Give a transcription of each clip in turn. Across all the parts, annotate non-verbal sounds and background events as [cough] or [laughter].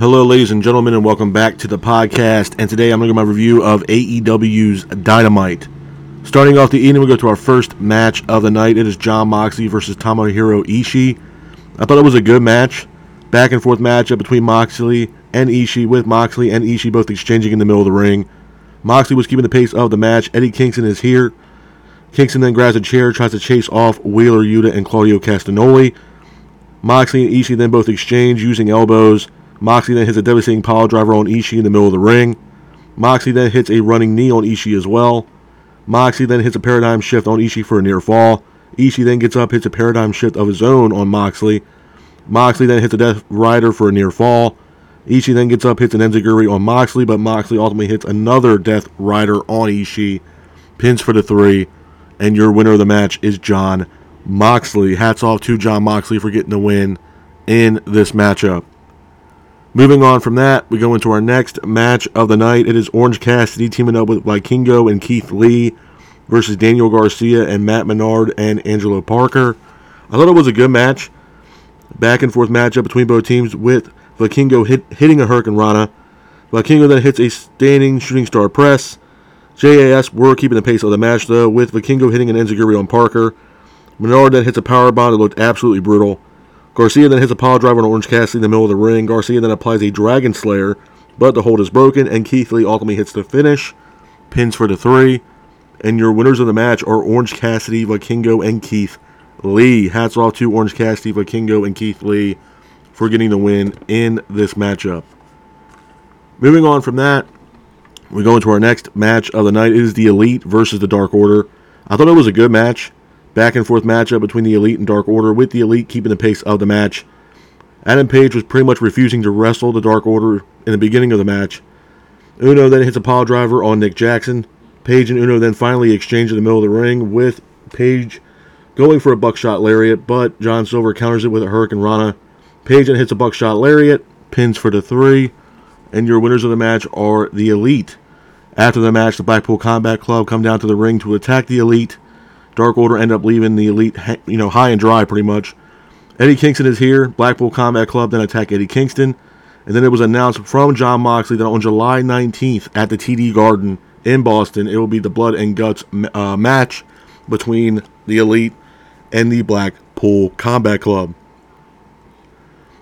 Hello, ladies and gentlemen, and welcome back to the podcast. And today I'm going to give my review of AEW's Dynamite. Starting off the evening, we go to our first match of the night. It is Jon Moxley versus Tomohiro Ishii. I thought it was a good match. Back and forth matchup between Moxley and Ishii, with Moxley and Ishii both exchanging in the middle of the ring. Moxley was keeping the pace of the match. Eddie Kingston is here. Kingston then grabs a chair, tries to chase off Wheeler Yuta and Claudio Castagnoli. Moxley and Ishii then both exchange using elbows. Moxley then hits a devastating power driver on Ishii in the middle of the ring. Moxley then hits a running knee on Ishii as well. Moxley then hits a paradigm shift on Ishii for a near fall. Ishii then gets up, hits a paradigm shift of his own on Moxley. Moxley then hits a Death Rider for a near fall. Ishii then gets up, hits an Enziguri on Moxley, but Moxley ultimately hits another Death Rider on Ishii. Pins for the three, and your winner of the match is Jon Moxley. Hats off to Jon Moxley for getting the win in this matchup. Moving on from that, we go into our next match of the night. It is Orange Cassidy teaming up with Vikingo and Keith Lee versus Daniel Garcia and Matt Menard and Angelo Parker. I thought it was a good match. Back and forth matchup between both teams with Vikingo hit, hitting a Hurricane Rana. Vikingo then hits a standing shooting star press. JAS were keeping the pace of the match though, with Vikingo hitting an Enziguri on Parker. Menard then hits a power bomb that looked absolutely brutal. Garcia then hits a pile driver on Orange Cassidy in the middle of the ring. Garcia then applies a Dragon Slayer, but the hold is broken, and Keith Lee ultimately hits the finish. Pins for the three. And your winners of the match are Orange Cassidy, Vikingo, and Keith Lee. Hats off to Orange Cassidy, Vikingo, and Keith Lee for getting the win in this matchup. Moving on from that, we go into our next match of the night. It is the Elite versus the Dark Order. I thought it was a good match back and forth matchup between the Elite and Dark Order, with the Elite keeping the pace of the match. Adam Page was pretty much refusing to wrestle the Dark Order in the beginning of the match. Uno then hits a pile driver on Nick Jackson. Page and Uno then finally exchange in the middle of the ring, with Page going for a buckshot lariat, but John Silver counters it with a Hurricane Rana. Page then hits a buckshot lariat, pins for the three, and your winners of the match are the Elite. After the match, the Blackpool Combat Club come down to the ring to attack the Elite. Dark Order end up leaving the Elite, you know, high and dry pretty much. Eddie Kingston is here. Blackpool Combat Club then attack Eddie Kingston. And then it was announced from Jon Moxley that on July 19th at the TD Garden in Boston, it will be the Blood and Guts uh, match between the Elite and the Blackpool Combat Club.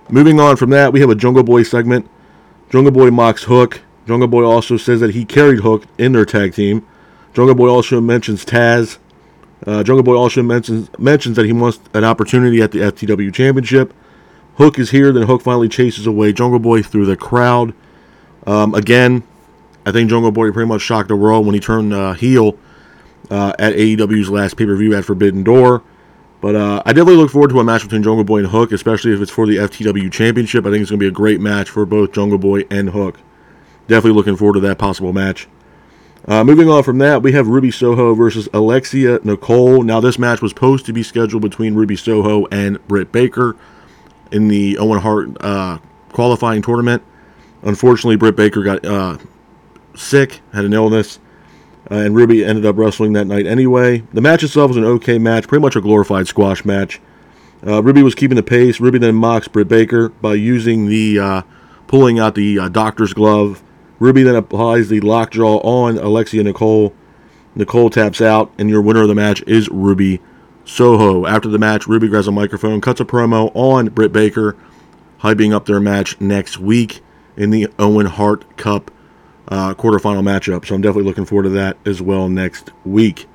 Moving on from that, we have a Jungle Boy segment. Jungle Boy mocks Hook. Jungle Boy also says that he carried Hook in their tag team. Jungle Boy also mentions Taz uh, Jungle Boy also mentions mentions that he wants an opportunity at the FTW Championship. Hook is here, then Hook finally chases away Jungle Boy through the crowd. Um, again, I think Jungle Boy pretty much shocked the world when he turned uh, heel uh, at AEW's last pay per view at Forbidden Door. But uh, I definitely look forward to a match between Jungle Boy and Hook, especially if it's for the FTW Championship. I think it's going to be a great match for both Jungle Boy and Hook. Definitely looking forward to that possible match. Uh, moving on from that, we have Ruby Soho versus Alexia Nicole. Now, this match was supposed to be scheduled between Ruby Soho and Britt Baker in the Owen Hart uh, qualifying tournament. Unfortunately, Britt Baker got uh, sick, had an illness, uh, and Ruby ended up wrestling that night anyway. The match itself was an okay match, pretty much a glorified squash match. Uh, Ruby was keeping the pace. Ruby then mocks Britt Baker by using the uh, pulling out the doctor's glove Ruby then applies the lockjaw on Alexia Nicole. Nicole taps out, and your winner of the match is Ruby Soho. After the match, Ruby grabs a microphone, cuts a promo on Britt Baker, hyping up their match next week in the Owen Hart Cup uh, quarterfinal matchup. So I'm definitely looking forward to that as well next week.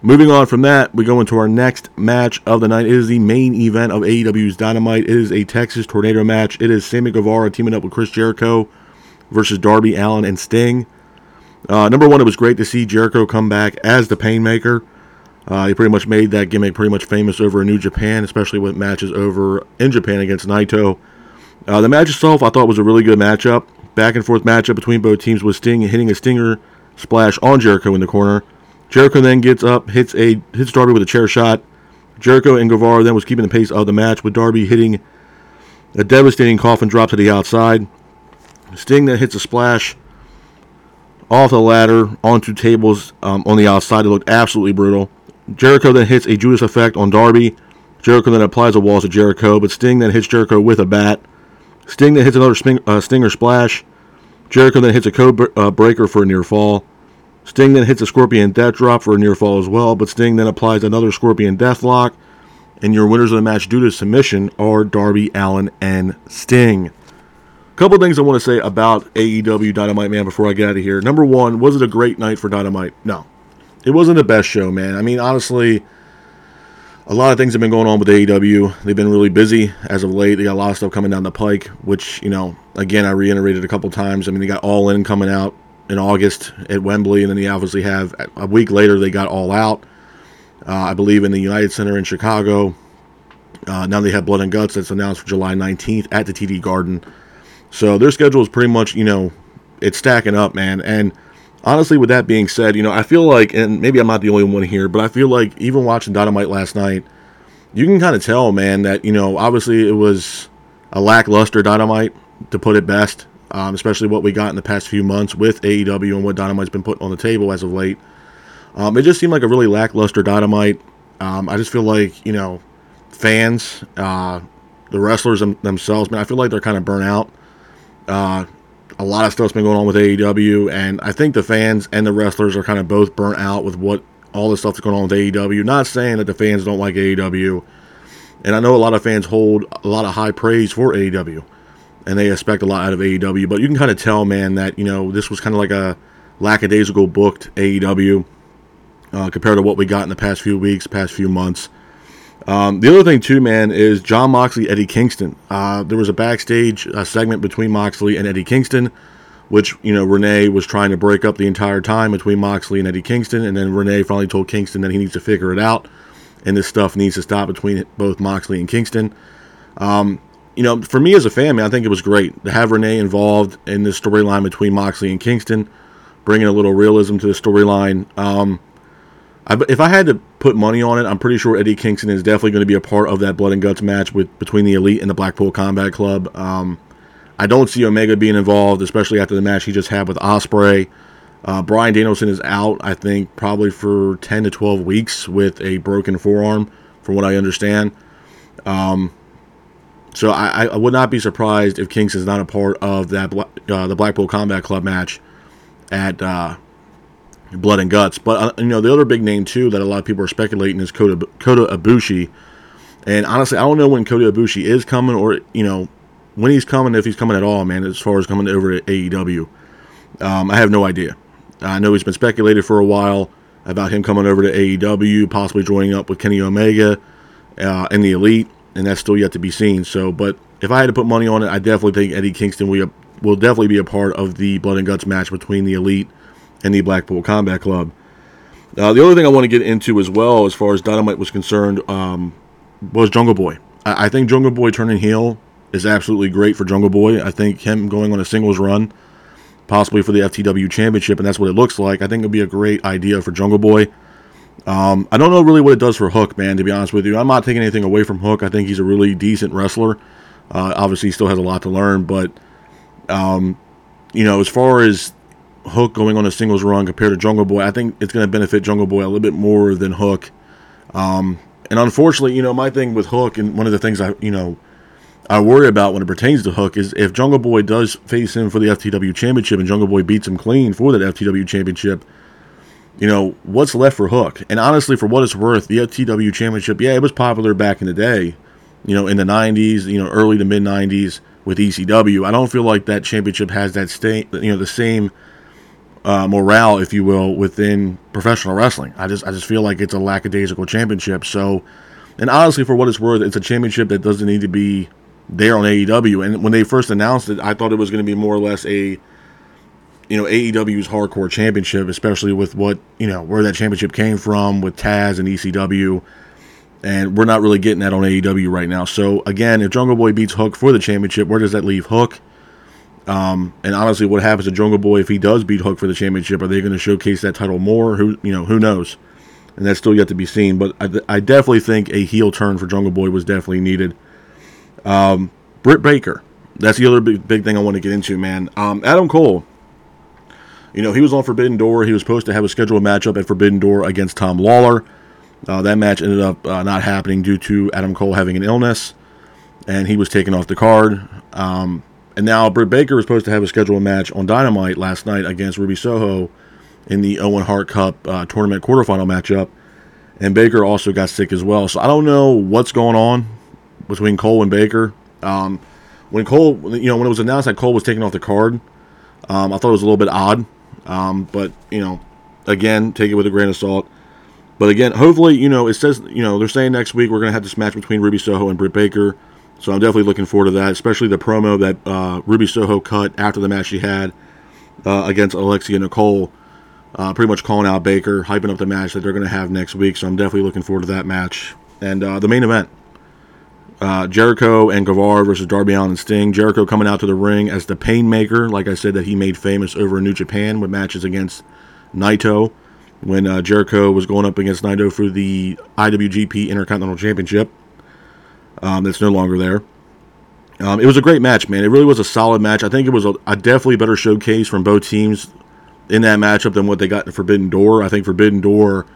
Moving on from that, we go into our next match of the night. It is the main event of AEW's Dynamite. It is a Texas Tornado match. It is Sammy Guevara teaming up with Chris Jericho versus Darby Allin and Sting. Uh, number one, it was great to see Jericho come back as the Painmaker. Uh, he pretty much made that gimmick pretty much famous over in New Japan, especially with matches over in Japan against Naito. Uh, the match itself, I thought, was a really good matchup. Back and forth matchup between both teams with Sting hitting a stinger splash on Jericho in the corner. Jericho then gets up, hits a hits Darby with a chair shot. Jericho and Guevara then was keeping the pace of the match with Darby hitting a devastating coffin drop to the outside. Sting that hits a splash off the ladder onto tables um, on the outside. It looked absolutely brutal. Jericho then hits a Judas effect on Darby. Jericho then applies a walls to Jericho, but Sting then hits Jericho with a bat. Sting then hits another sping, uh, Stinger splash. Jericho then hits a code uh, breaker for a near fall. Sting then hits a Scorpion Death Drop for a near fall as well, but Sting then applies another Scorpion Death Lock. And your winners of the match due to submission are Darby Allin and Sting. Couple things I want to say about AEW Dynamite Man before I get out of here. Number one, was it a great night for Dynamite? No, it wasn't the best show, man. I mean, honestly, a lot of things have been going on with AEW. They've been really busy as of late. They got a lot of stuff coming down the pike, which you know, again, I reiterated a couple times. I mean, they got All In coming out in August at Wembley, and then they obviously have a week later they got All Out. Uh, I believe in the United Center in Chicago. Uh, now they have Blood and Guts that's announced for July 19th at the TD Garden. So their schedule is pretty much, you know, it's stacking up, man. And honestly, with that being said, you know, I feel like, and maybe I'm not the only one here, but I feel like even watching Dynamite last night, you can kind of tell, man, that, you know, obviously it was a lackluster Dynamite, to put it best, um, especially what we got in the past few months with AEW and what Dynamite's been putting on the table as of late. Um, it just seemed like a really lackluster Dynamite. Um, I just feel like, you know, fans, uh, the wrestlers them, themselves, man, I feel like they're kind of burnt out. Uh, a lot of stuff's been going on with AEW, and I think the fans and the wrestlers are kind of both burnt out with what all the stuff that's going on with AEW. Not saying that the fans don't like AEW, and I know a lot of fans hold a lot of high praise for AEW, and they expect a lot out of AEW. But you can kind of tell, man, that you know this was kind of like a lackadaisical booked AEW uh, compared to what we got in the past few weeks, past few months. Um, the other thing too, man, is John Moxley, Eddie Kingston. Uh, there was a backstage uh, segment between Moxley and Eddie Kingston, which you know Renee was trying to break up the entire time between Moxley and Eddie Kingston, and then Renee finally told Kingston that he needs to figure it out, and this stuff needs to stop between both Moxley and Kingston. Um, you know, for me as a fan, man, I think it was great to have Renee involved in this storyline between Moxley and Kingston, bringing a little realism to the storyline. Um, I, if I had to put money on it, I'm pretty sure Eddie Kingston is definitely going to be a part of that blood and guts match with between the Elite and the Blackpool Combat Club. Um, I don't see Omega being involved, especially after the match he just had with Ospreay. Uh, Bryan Danielson is out, I think, probably for 10 to 12 weeks with a broken forearm, from what I understand. Um, so I, I, would not be surprised if Kingston's not a part of that uh, the Blackpool Combat Club match at uh, blood and guts. But uh, you know, the other big name too that a lot of people are speculating is Kota, Kota Ibushi. And honestly, I don't know when Kota Ibushi is coming, or you know, when he's coming, if he's coming at all, man. As far as coming over to AEW, um, I have no idea. I know he's been speculated for a while about him coming over to AEW, possibly joining up with Kenny Omega uh, and the Elite, and that's still yet to be seen. So, but if I had to put money on it, I definitely think Eddie Kingston will, will definitely be a part of the Blood and Guts match between the Elite and the Blackpool Combat Club. Uh, the other thing I want to get into as well, as far as Dynamite was concerned, um, was Jungle Boy. I-, I think Jungle Boy turning heel is absolutely great for Jungle Boy. I think him going on a singles run, possibly for the FTW Championship, and that's what it looks like. I think it'd be a great idea for Jungle Boy. Um, I don't know really what it does for Hook, man, to be honest with you. I'm not taking anything away from Hook. I think he's a really decent wrestler. Uh, obviously, he still has a lot to learn, but, um, you know, as far as Hook going on a singles run compared to Jungle Boy, I think it's going to benefit Jungle Boy a little bit more than Hook. Um, and unfortunately, you know, my thing with Hook, and one of the things I, you know, I worry about when it pertains to Hook is if Jungle Boy does face him for the FTW Championship and Jungle Boy beats him clean for that FTW Championship, you know, what's left for Hook? And honestly, for what it's worth, the FTW Championship, yeah, it was popular back in the day, you know, in the 90s, you know, early to mid 90s with ECW. I don't feel like that championship has that stay, you know, the same uh, morale, if you will, within professional wrestling. I just I just feel like it's a lackadaisical championship. So, and honestly, for what it's worth, it's a championship that doesn't need to be there on AEW. And when they first announced it, I thought it was going to be more or less a you know AEW's hardcore championship, especially with what you know where that championship came from with Taz and ECW. And we're not really getting that on AEW right now. So again, if Jungle Boy beats Hook for the championship, where does that leave Hook? Um, and honestly, what happens to Jungle Boy if he does beat Hook for the championship? Are they going to showcase that title more? Who you know, who knows? And that's still yet to be seen. But I, I definitely think a heel turn for Jungle Boy was definitely needed. Um, Britt Baker, that's the other big, big thing I want to get into, man. Um, Adam Cole, you know, he was on Forbidden Door. He was supposed to have a scheduled matchup at Forbidden Door against Tom Lawlor. Uh, that match ended up uh, not happening due to Adam Cole having an illness. and he was taken off the card. Um, and now Britt Baker was supposed to have a scheduled match on Dynamite last night against Ruby Soho in the Owen Hart Cup uh, tournament quarterfinal matchup. And Baker also got sick as well. So I don't know what's going on between Cole and Baker. Um, when Cole, you know, when it was announced that Cole was taking off the card, um, I thought it was a little bit odd. Um, but, you know, again, take it with a grain of salt. But again, hopefully, you know, it says, you know, they're saying next week we're going to have this match between Ruby Soho and Britt Baker. So I'm definitely looking forward to that, especially the promo that uh, Ruby Soho cut after the match she had uh, against Alexia Nicole, uh, pretty much calling out Baker, hyping up the match that they're going to have next week. So I'm definitely looking forward to that match. And uh, the main event uh, Jericho and Guevara versus Darby Allin and Sting. Jericho coming out to the ring as the Painmaker, like I said, that he made famous over in New Japan with matches against Naito when uh, Jericho was going up against Naito for the IWGP Intercontinental Championship um, that's no longer there. Um, it was a great match, man. It really was a solid match. I think it was a, a, definitely better showcase from both teams in that matchup than what they got in Forbidden Door. I think Forbidden Door,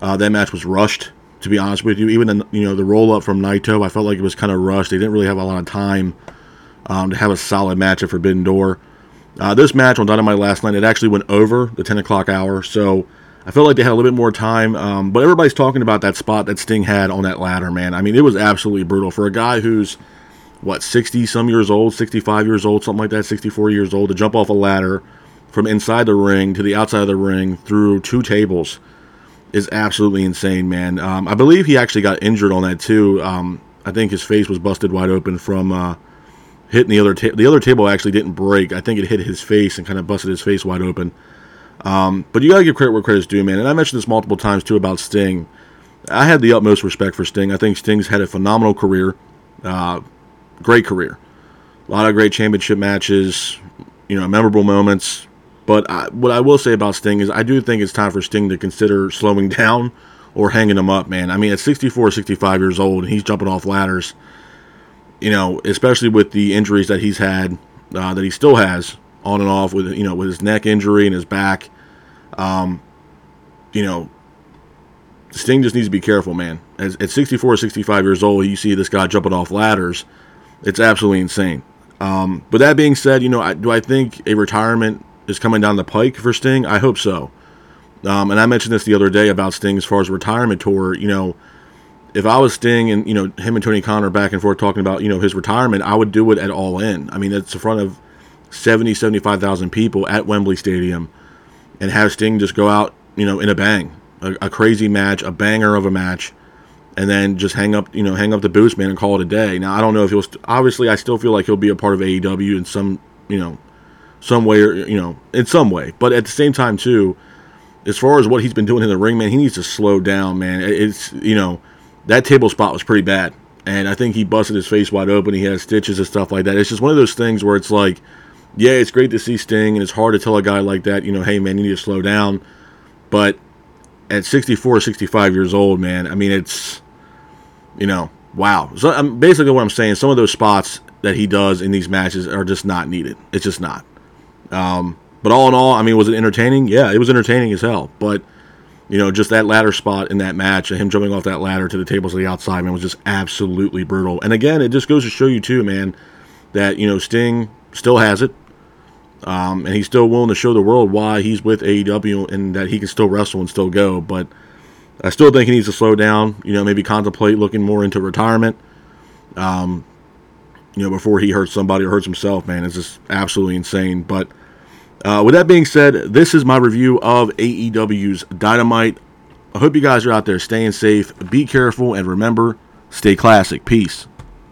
uh, that match was rushed. To be honest with you, even the you know the roll up from Naito, I felt like it was kind of rushed. They didn't really have a lot of time um, to have a solid match at Forbidden Door. Uh, this match on Dynamite last night, it actually went over the 10 o'clock hour, so I felt like they had a little bit more time, um, but everybody's talking about that spot that Sting had on that ladder, man. I mean, it was absolutely brutal for a guy who's what 60 some years old, 65 years old, something like that, 64 years old to jump off a ladder from inside the ring to the outside of the ring through two tables is absolutely insane, man. Um, I believe he actually got injured on that too. Um, I think his face was busted wide open from uh, hitting the other table. The other table actually didn't break. I think it hit his face and kind of busted his face wide open. Um, but you got to give credit where credit's due, man. And I mentioned this multiple times too about Sting. I had the utmost respect for Sting. I think Sting's had a phenomenal career, uh, great career, a lot of great championship matches, you know, memorable moments. But I, what I will say about Sting is I do think it's time for Sting to consider slowing [laughs] down or hanging him up, man. I mean, at 64, 65 years old, and he's jumping off ladders, you know, especially with the injuries that he's had, uh, that he still has on and off with you know with his neck injury and his back. Um, you know, Sting just needs to be careful, man. As, at 64, 65 years old, you see this guy jumping off ladders. It's absolutely insane. Um, but that being said, you know, I, do I think a retirement is coming down the pike for Sting? I hope so. Um, and I mentioned this the other day about Sting as far as retirement tour. You know, if I was Sting and you know him and Tony Connor back and forth talking about you know his retirement, I would do it at All In. I mean, it's in front of 70, 75,000 people at Wembley Stadium and have Sting just go out, you know, in a bang, a, a, crazy match, a banger of a match, and then just hang up, you know, hang up the boots, man, and call it a day. Now, I don't know if he'll, st- obviously, I still feel like he'll be a part of AEW in some, you know, some way or, you know, in some way. But at the same time, too, as far as what he's been doing in the ring, man, he needs to slow down, man. It's, you know, that table spot was pretty bad. And I think he busted his face wide open. He had stitches and stuff like that. It's just one of those things where it's like, yeah, it's great to see Sting, and it's hard to tell a guy like that, you know, hey, man, you need to slow down. But at 64, 65 years old, man, I mean, it's, you know, wow. So um, basically, what I'm saying, some of those spots that he does in these matches are just not needed. It's just not. Um, but all in all, I mean, was it entertaining? Yeah, it was entertaining as hell. But you know, just that ladder spot in that match and him jumping off that ladder to the tables on the outside, man, was just absolutely brutal. And again, it just goes to show you too, man, that you know Sting still has it. Um, and he's still willing to show the world why he's with AEW and that he can still wrestle and still go. But I still think he needs to slow down. You know, maybe contemplate looking more into retirement. Um, you know, before he hurts somebody or hurts himself, man, it's just absolutely insane. But uh, with that being said, this is my review of AEW's Dynamite. I hope you guys are out there staying safe. Be careful and remember, stay classic. Peace.